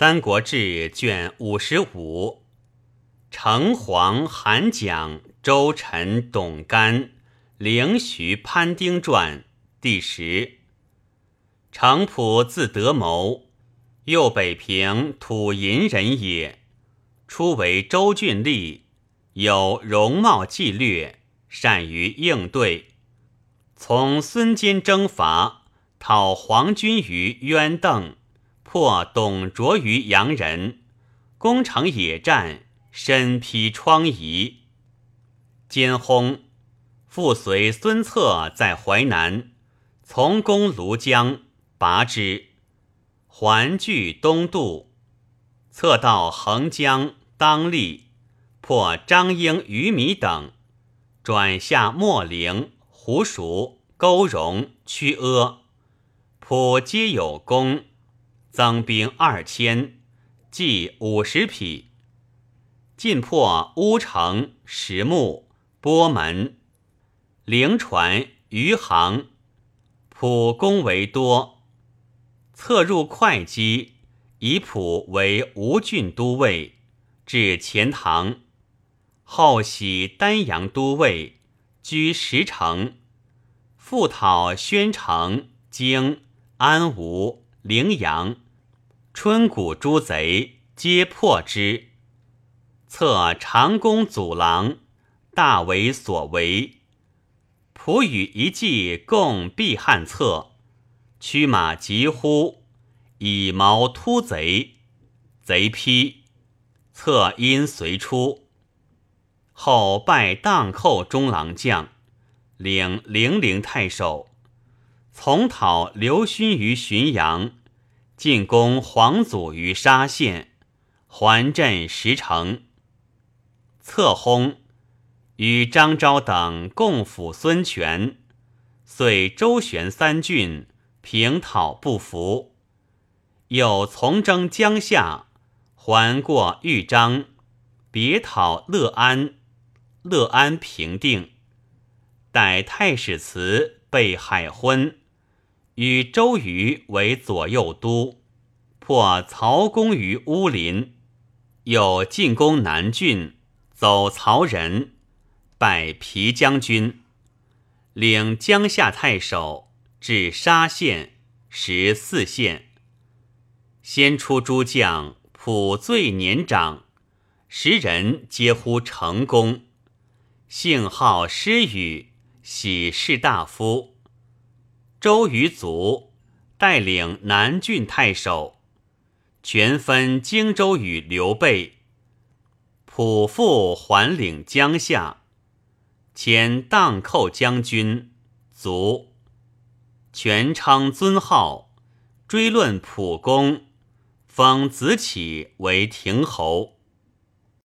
三国志》卷五十五，城隍韩蒋周陈董干凌徐潘丁传第十。程普字德谋，右北平土银人也。初为州郡吏，有容貌纪略，善于应对。从孙坚征伐，讨黄军于渊邓。破董卓于阳人，攻城野战，身披疮痍。兼轰，复随孙策在淮南，从攻庐江，拔之，还据东渡。策到横江，当立，破张英、于米等，转下秣陵、湖蜀、勾荣、曲阿，普皆有功。增兵二千，计五十匹，进破乌城、石木、波门、灵船、余杭，普攻为多，策入会稽，以普为吴郡都尉，至钱塘，后徙丹阳都尉，居石城，复讨宣城、京、安吴。陵阳、春谷诸贼皆破之，策长弓阻狼，大为所为。仆与一骑共避汉策，驱马疾呼，以矛突贼，贼披，策因随出。后拜荡寇中郎将，领零陵太守。从讨刘勋于浔阳，进攻黄祖于沙县，还镇石城。策轰，与张昭等共辅孙权，遂周旋三郡，平讨不服。又从征江夏，还过豫章，别讨乐安，乐安平定。待太史慈被海昏。与周瑜为左右都，破曹公于乌林，又进攻南郡，走曹仁，拜皮将军，领江夏太守，至沙县，十四县。先出诸将，普最年长，时人皆呼成功，姓号施宇，喜士大夫。周瑜卒，带领南郡太守，权分荆州与刘备。普复还领江夏，遣荡寇将军，卒。权称尊号，追论普公，封子启为亭侯。